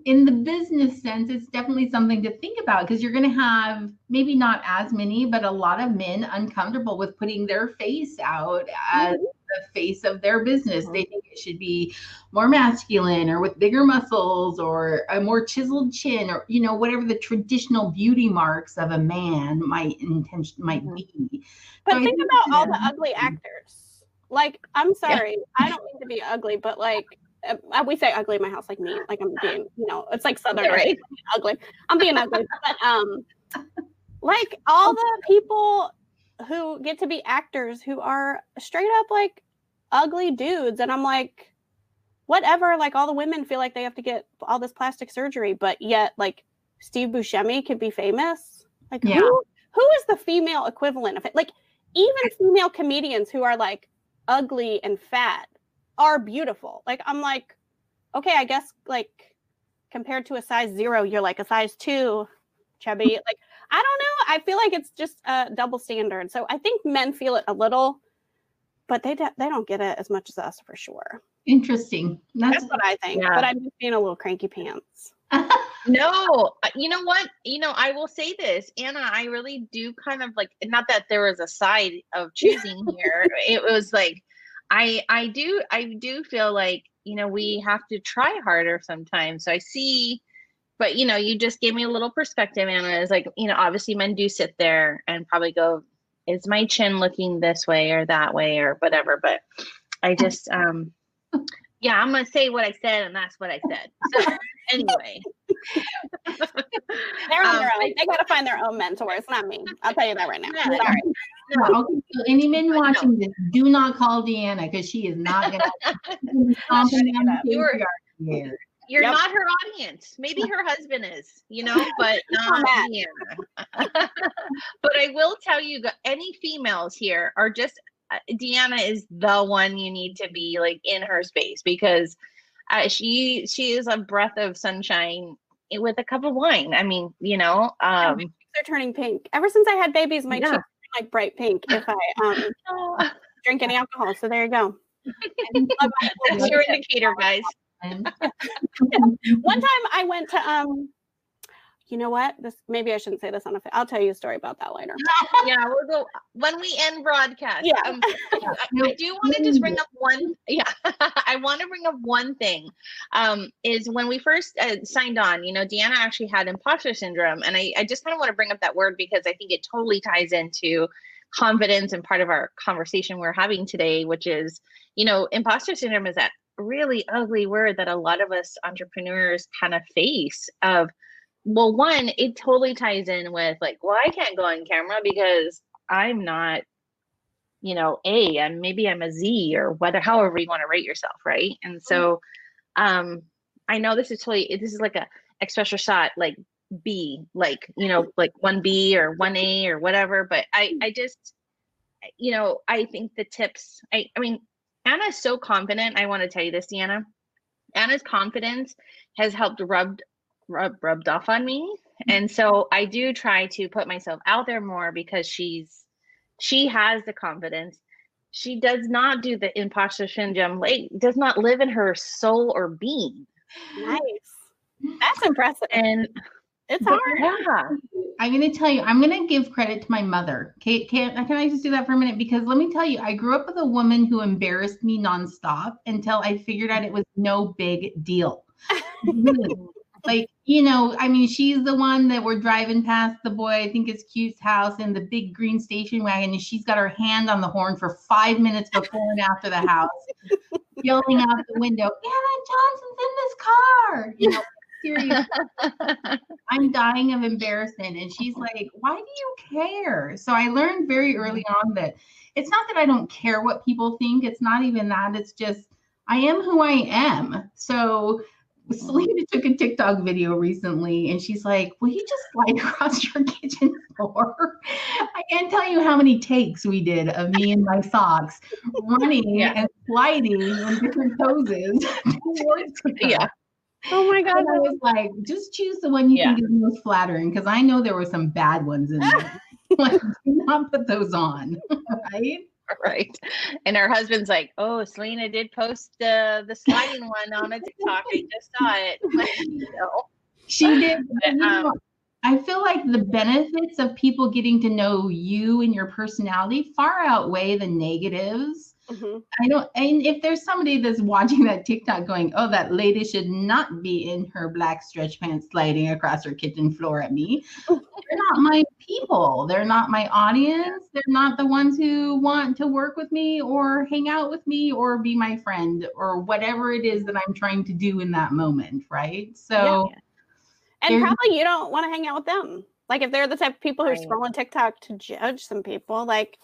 in the business sense, it's definitely something to think about because you're going to have maybe not as many, but a lot of men uncomfortable with putting their face out as mm-hmm. The face of their business. Mm-hmm. They think it should be more masculine or with bigger muscles or a more chiseled chin or you know whatever the traditional beauty marks of a man might intention might mm-hmm. be.
But so think, about all the ugly actors. Like, I'm sorry, yeah. I don't mean to be ugly, but like uh, we say ugly in my house like me like i'm being you know it's like southern right. ugly i'm being ugly but um like all the people who get to be actors who are straight up like ugly dudes and i'm like whatever like all the women feel like they have to get all this plastic surgery but yet like steve buscemi can be famous like yeah. who who is the female equivalent of it like even female comedians who are like ugly and fat are beautiful. Like I'm like, okay, I guess like compared to a size zero, you're like a size two, chubby. like I don't know. I feel like it's just a double standard. So I think men feel it a little, but they de- they don't get it as much as us for sure.
Interesting.
That's, That's what I think. Yeah. But I'm just being a little cranky pants.
no, uh, you know what? You know, I will say this, Anna. I really do kind of like not that there was a side of choosing here. it was like I I do I do feel like you know we have to try harder sometimes. So I see, but you know, you just gave me a little perspective, Anna. Is like you know, obviously men do sit there and probably go, "Is my chin looking this way or that way or whatever?" But I just um yeah, I'm gonna say what I said, and that's what I said. So anyway,
they're on um, their own. They gotta find their own mentors, not me. I'll tell you that right now. Yeah, Sorry.
No, okay, so any men watching this, do not call Deanna because she is not gonna.
you're you're yep. not her audience. Maybe her husband is, you know, but not Deanna. but I will tell you, any females here are just uh, Deanna is the one you need to be like in her space because uh, she she is a breath of sunshine with a cup of wine. I mean, you know, um,
they're turning pink. Ever since I had babies, my yeah. cheeks are like bright pink if I um drink any alcohol. So there you go.
That's your indicator, guys.
One time I went to um you know what? This maybe I shouldn't say this on a. I'll tell you a story about that later.
yeah, we'll go when we end broadcast. Yeah, um, I, I, do want to just bring up one. Yeah, I want to bring up one thing. Um, is when we first uh, signed on, you know, Deanna actually had imposter syndrome, and I, I just kind of want to bring up that word because I think it totally ties into confidence and part of our conversation we're having today, which is, you know, imposter syndrome is that really ugly word that a lot of us entrepreneurs kind of face of well one it totally ties in with like well i can't go on camera because i'm not you know a and maybe i'm a z or whether however you want to rate yourself right and mm. so um i know this is totally this is like a extra shot like b like you know like 1b or 1a or whatever but i mm. i just you know i think the tips i i mean anna's so confident i want to tell you this deanna. Anna's confidence has helped rubbed rub, rubbed off on me. Mm-hmm. and so i do try to put myself out there more because she's she has the confidence. She does not do the imposter syndrome like does not live in her soul or being.
Nice. That's impressive.
and
it's hard.
yeah.
I'm going to tell you i'm going to give credit to my mother. Can, can, can i just do that for a minute? Because let me tell you i grew up with a woman who embarrassed me nonstop until i figured out it was no big deal. Like you know i mean she's the one that we're driving past the boy i think it's cute's house in the big green station wagon and she's got her hand on the horn for five minutes before and after the house yelling out the window anna johnson's in this car! You know seriously i'm dying of embarrassment and she's like why do you care so i learned very mm-hmm. early on that it's not that i don't care what people think it's not even that it's just i am who i am so mm-hmm. Selena took a TikTok video recently and she's like, Will you just slide across your kitchen floor? I can't tell you how many takes we did of me and my socks running yeah. and sliding in different poses
towards her. Yeah.
Oh my God.
And I was like, just choose the one you yeah. think is most flattering because I know there were some bad ones in there. like, do not put those on. Right.
right. And her husband's like, "Oh, Selena did post the the sliding one on a TikTok. I just saw it." you.
She did. But, um, I feel like the benefits of people getting to know you and your personality far outweigh the negatives Mm-hmm. I don't, and if there's somebody that's watching that TikTok going, oh, that lady should not be in her black stretch pants sliding across her kitchen floor at me. They're not my people. They're not my audience. They're not the ones who want to work with me or hang out with me or be my friend or whatever it is that I'm trying to do in that moment. Right. So, yeah.
and probably you don't want to hang out with them. Like if they're the type of people who are scrolling TikTok to judge some people, like,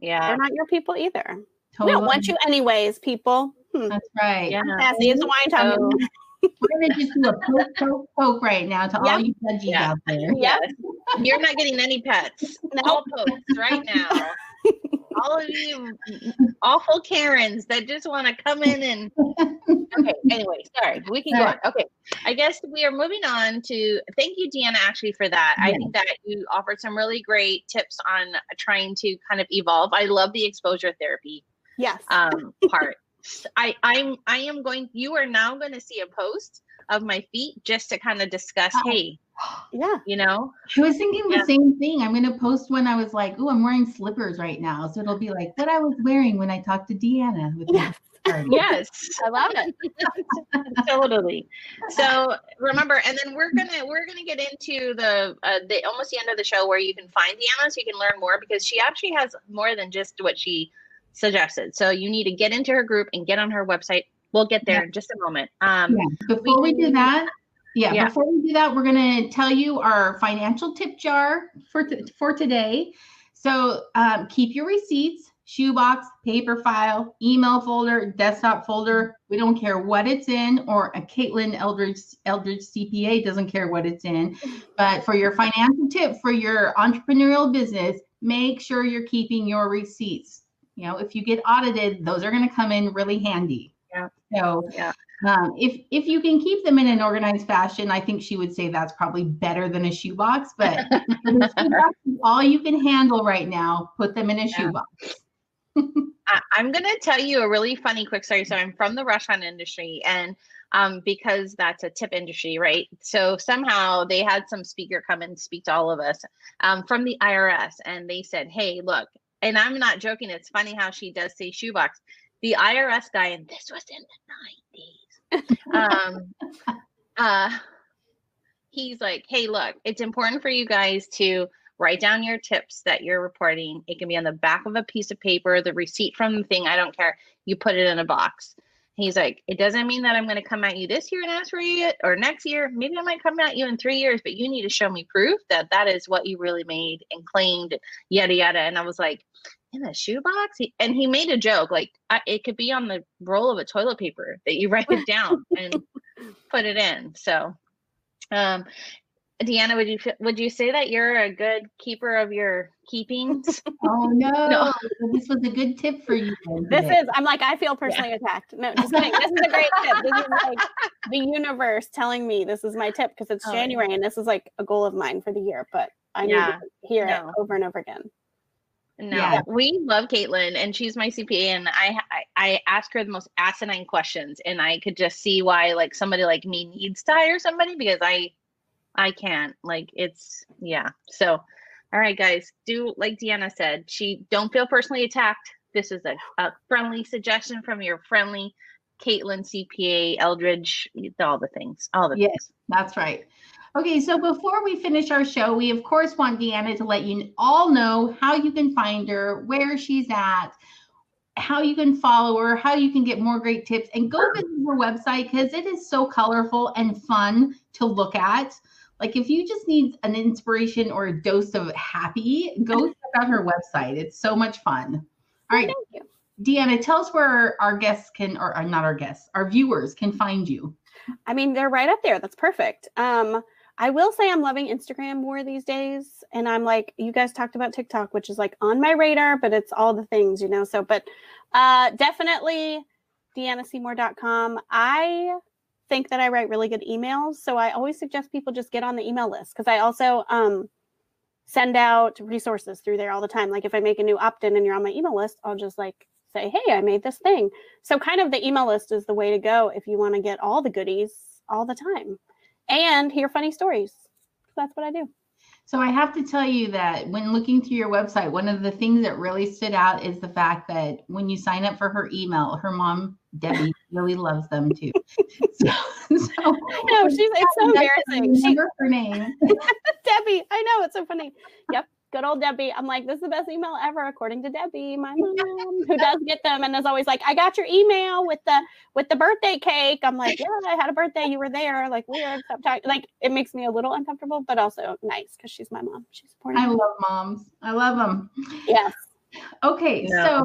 yeah, they're not your people either. Totally. We don't want you anyways, people.
Hmm. That's right.
Yeah. Sassy is the wine talking.
So, we're gonna just do a poke, poke, poke right now to yep. all you judges yeah. out there.
Yes. You're not getting any pets. No. All pokes right now. all of you awful Karens that just want to come in and okay. Anyway, sorry, we can go on. Okay, I guess we are moving on to thank you, Deanna, actually for that. Yes. I think that you offered some really great tips on trying to kind of evolve. I love the exposure therapy
yes
um part i i'm i am going you are now going to see a post of my feet just to kind of discuss, oh. hey,
yeah,
you know.
I was thinking yeah. the same thing. I'm gonna post when I was like, oh, I'm wearing slippers right now. So it'll be like what I was wearing when I talked to Deanna with
yes. yes, I love it. totally. So remember, and then we're gonna we're gonna get into the uh, the almost the end of the show where you can find Deanna, so you can learn more because she actually has more than just what she suggested. So you need to get into her group and get on her website. We'll get there yeah. in just a moment. Um,
yeah. Before we, we do that, yeah, yeah, before we do that, we're going to tell you our financial tip jar for t- for today. So um, keep your receipts shoebox, paper file, email folder, desktop folder. We don't care what it's in, or a Caitlin Eldridge Eldridge CPA doesn't care what it's in. But for your financial tip for your entrepreneurial business, make sure you're keeping your receipts. You know, if you get audited, those are going to come in really handy.
Yeah.
So yeah. Um, if if you can keep them in an organized fashion, I think she would say that's probably better than a shoebox. But shoebox all you can handle right now, put them in a yeah. shoebox.
I, am going to tell you a really funny quick story. So I'm from the restaurant industry, and um, because that's a tip industry, right? So somehow they had some speaker come and speak to all of us um, from the IRS, and they said, "Hey, look." And I'm not joking. It's funny how she does say shoebox. The IRS guy, and this was in the 90s. um, uh, he's like, "Hey, look, it's important for you guys to." write down your tips that you're reporting. It can be on the back of a piece of paper, the receipt from the thing, I don't care. You put it in a box. He's like, it doesn't mean that I'm going to come at you this year and ask for you or next year. Maybe I might come at you in three years, but you need to show me proof that that is what you really made and claimed, yada, yada. And I was like, in a shoebox? And he made a joke like, I, it could be on the roll of a toilet paper that you write it down and put it in. So, um, Deanna, would you would you say that you're a good keeper of your keepings?
Oh no, no. this was a good tip for you.
This is I'm like I feel personally yeah. attacked. No, just kidding. This is a great tip. This is like the universe telling me this is my tip because it's oh, January yeah. and this is like a goal of mine for the year. But I need to hear no. it over and over again.
No, yeah. we love Caitlin, and she's my CPA, and I, I I ask her the most asinine questions, and I could just see why like somebody like me needs to hire somebody because I I can't. Like it's yeah. So all right, guys, do like Deanna said. She don't feel personally attacked. This is a, a friendly suggestion from your friendly Caitlin CPA Eldridge, all the things. All the
yes,
things.
That's right. Okay, so before we finish our show, we of course want Deanna to let you all know how you can find her, where she's at, how you can follow her, how you can get more great tips, and go visit her website because it is so colorful and fun to look at. Like if you just need an inspiration or a dose of happy, go check out her website. It's so much fun. All right. Thank you. Deanna, tell us where our guests can, or uh, not our guests, our viewers can find you.
I mean, they're right up there. That's perfect. Um, I will say I'm loving Instagram more these days. And I'm like, you guys talked about TikTok, which is like on my radar, but it's all the things, you know. So, but uh definitely DeannaSeymour.com. I think that I write really good emails. So I always suggest people just get on the email list because I also um, send out resources through there all the time. Like if I make a new opt in and you're on my email list, I'll just like say, hey, I made this thing. So kind of the email list is the way to go if you want to get all the goodies all the time and hear funny stories. That's what I do.
So I have to tell you that when looking through your website, one of the things that really stood out is the fact that when you sign up for her email, her mom Debbie really loves them too. So,
so no, she's it's so embarrassing. She, her name. Debbie, I know it's so funny. Yep, good old Debbie. I'm like, this is the best email ever, according to Debbie, my mom, who does get them and is always like, I got your email with the with the birthday cake. I'm like, yeah, I had a birthday. You were there. Like weird. Stop talking. Like it makes me a little uncomfortable, but also nice because she's my mom. She's supporting.
I me. love moms. I love them.
Yes.
Okay, so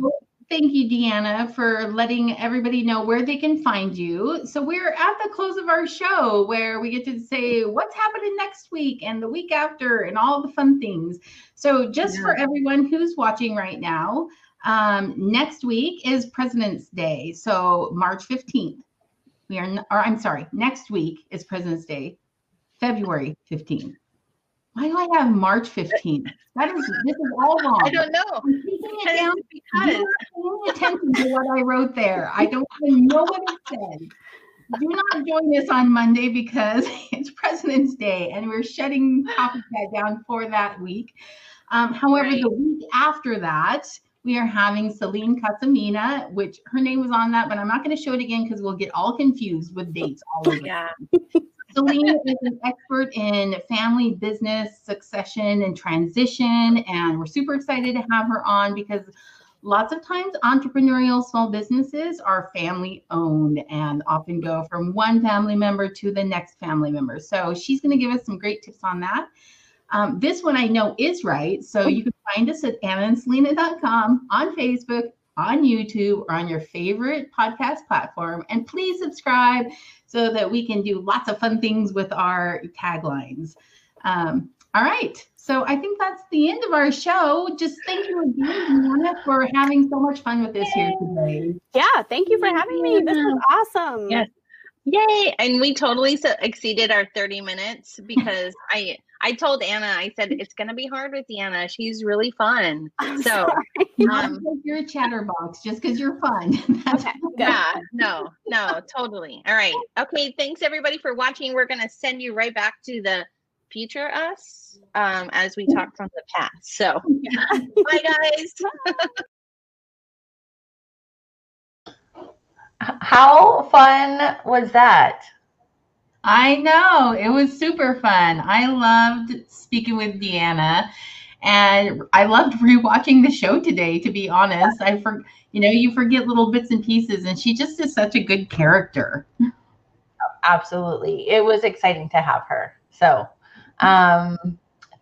Thank you, Deanna, for letting everybody know where they can find you. So, we're at the close of our show where we get to say what's happening next week and the week after and all the fun things. So, just yeah. for everyone who's watching right now, um, next week is President's Day. So, March 15th. We are, or I'm sorry, next week is President's Day, February 15th. Why do I have March 15th? That is this is all wrong.
I don't know. I'm taking it down
because paying attention to what I wrote there. I don't even know what it said. Do not join us on Monday because it's President's Day and we're shutting Coffee Chat down for that week. Um, however, right. the week after that, we are having Celine Casamina, which her name was on that, but I'm not going to show it again because we'll get all confused with dates all over.
Yeah.
Celine is an expert in family business succession and transition, and we're super excited to have her on because lots of times entrepreneurial small businesses are family owned and often go from one family member to the next family member. So she's going to give us some great tips on that. Um, this one I know is right. So you can find us at annaandselena.com on Facebook, on YouTube, or on your favorite podcast platform. And please subscribe so that we can do lots of fun things with our taglines. Um, all right. So I think that's the end of our show. Just thank you again, for having so much fun with this here today.
Yeah, thank you for having me. This was awesome.
Yes. Yay. And we totally exceeded our 30 minutes because I I told Anna, I said it's gonna be hard with Deanna. She's really fun.
I'm so um, you're a chatterbox just because you're fun.
okay. Yeah, no, no, totally. All right. Okay, thanks everybody for watching. We're gonna send you right back to the future us um, as we talk from the past. So, bye, guys.
How fun was that?
I know it was super fun. I loved speaking with Deanna, and I loved rewatching the show today. To be honest, I for you know you forget little bits and pieces, and she just is such a good character.
Absolutely, it was exciting to have her. So um,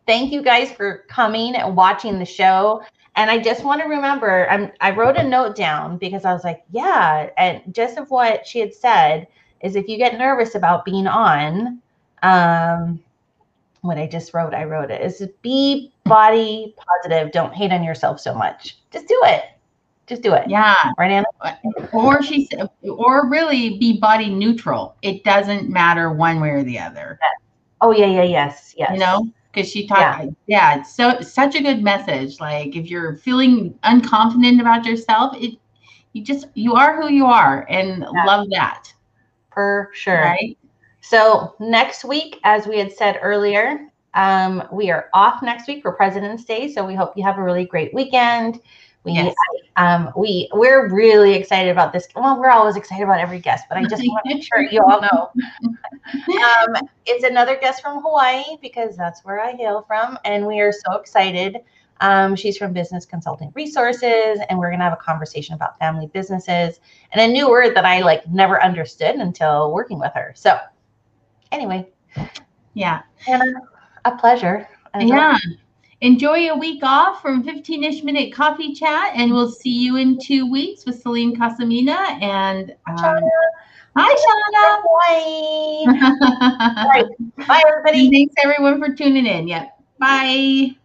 thank you guys for coming and watching the show. And I just want to remember, I'm, I wrote a note down because I was like, yeah. And just of what she had said is if you get nervous about being on, um, what I just wrote, I wrote it is be body positive. Don't hate on yourself so much. Just do it. Just do it.
Yeah.
Right, Anna?
Or she said, or really be body neutral. It doesn't matter one way or the other.
Oh yeah, yeah, yes, yes.
You know, because she talked. Yeah. yeah, it's so such a good message. Like if you're feeling unconfident about yourself, it you just you are who you are, and yeah. love that
for sure. Right. So next week, as we had said earlier, um, we are off next week for President's Day. So we hope you have a really great weekend. We yes. um, we we're really excited about this. Well, we're always excited about every guest, but I just want to make sure you all know. Um, it's another guest from Hawaii because that's where I hail from, and we are so excited. Um, she's from Business Consulting Resources, and we're gonna have a conversation about family businesses and a new word that I like never understood until working with her. So, anyway,
yeah,
a pleasure.
Yeah enjoy a week off from 15 ish minute coffee chat, and we'll see you in two weeks with Celine Casamina. And um, hi,
Shauna. Bye. Bye, everybody.
Thanks, everyone, for tuning in. Yep. Bye.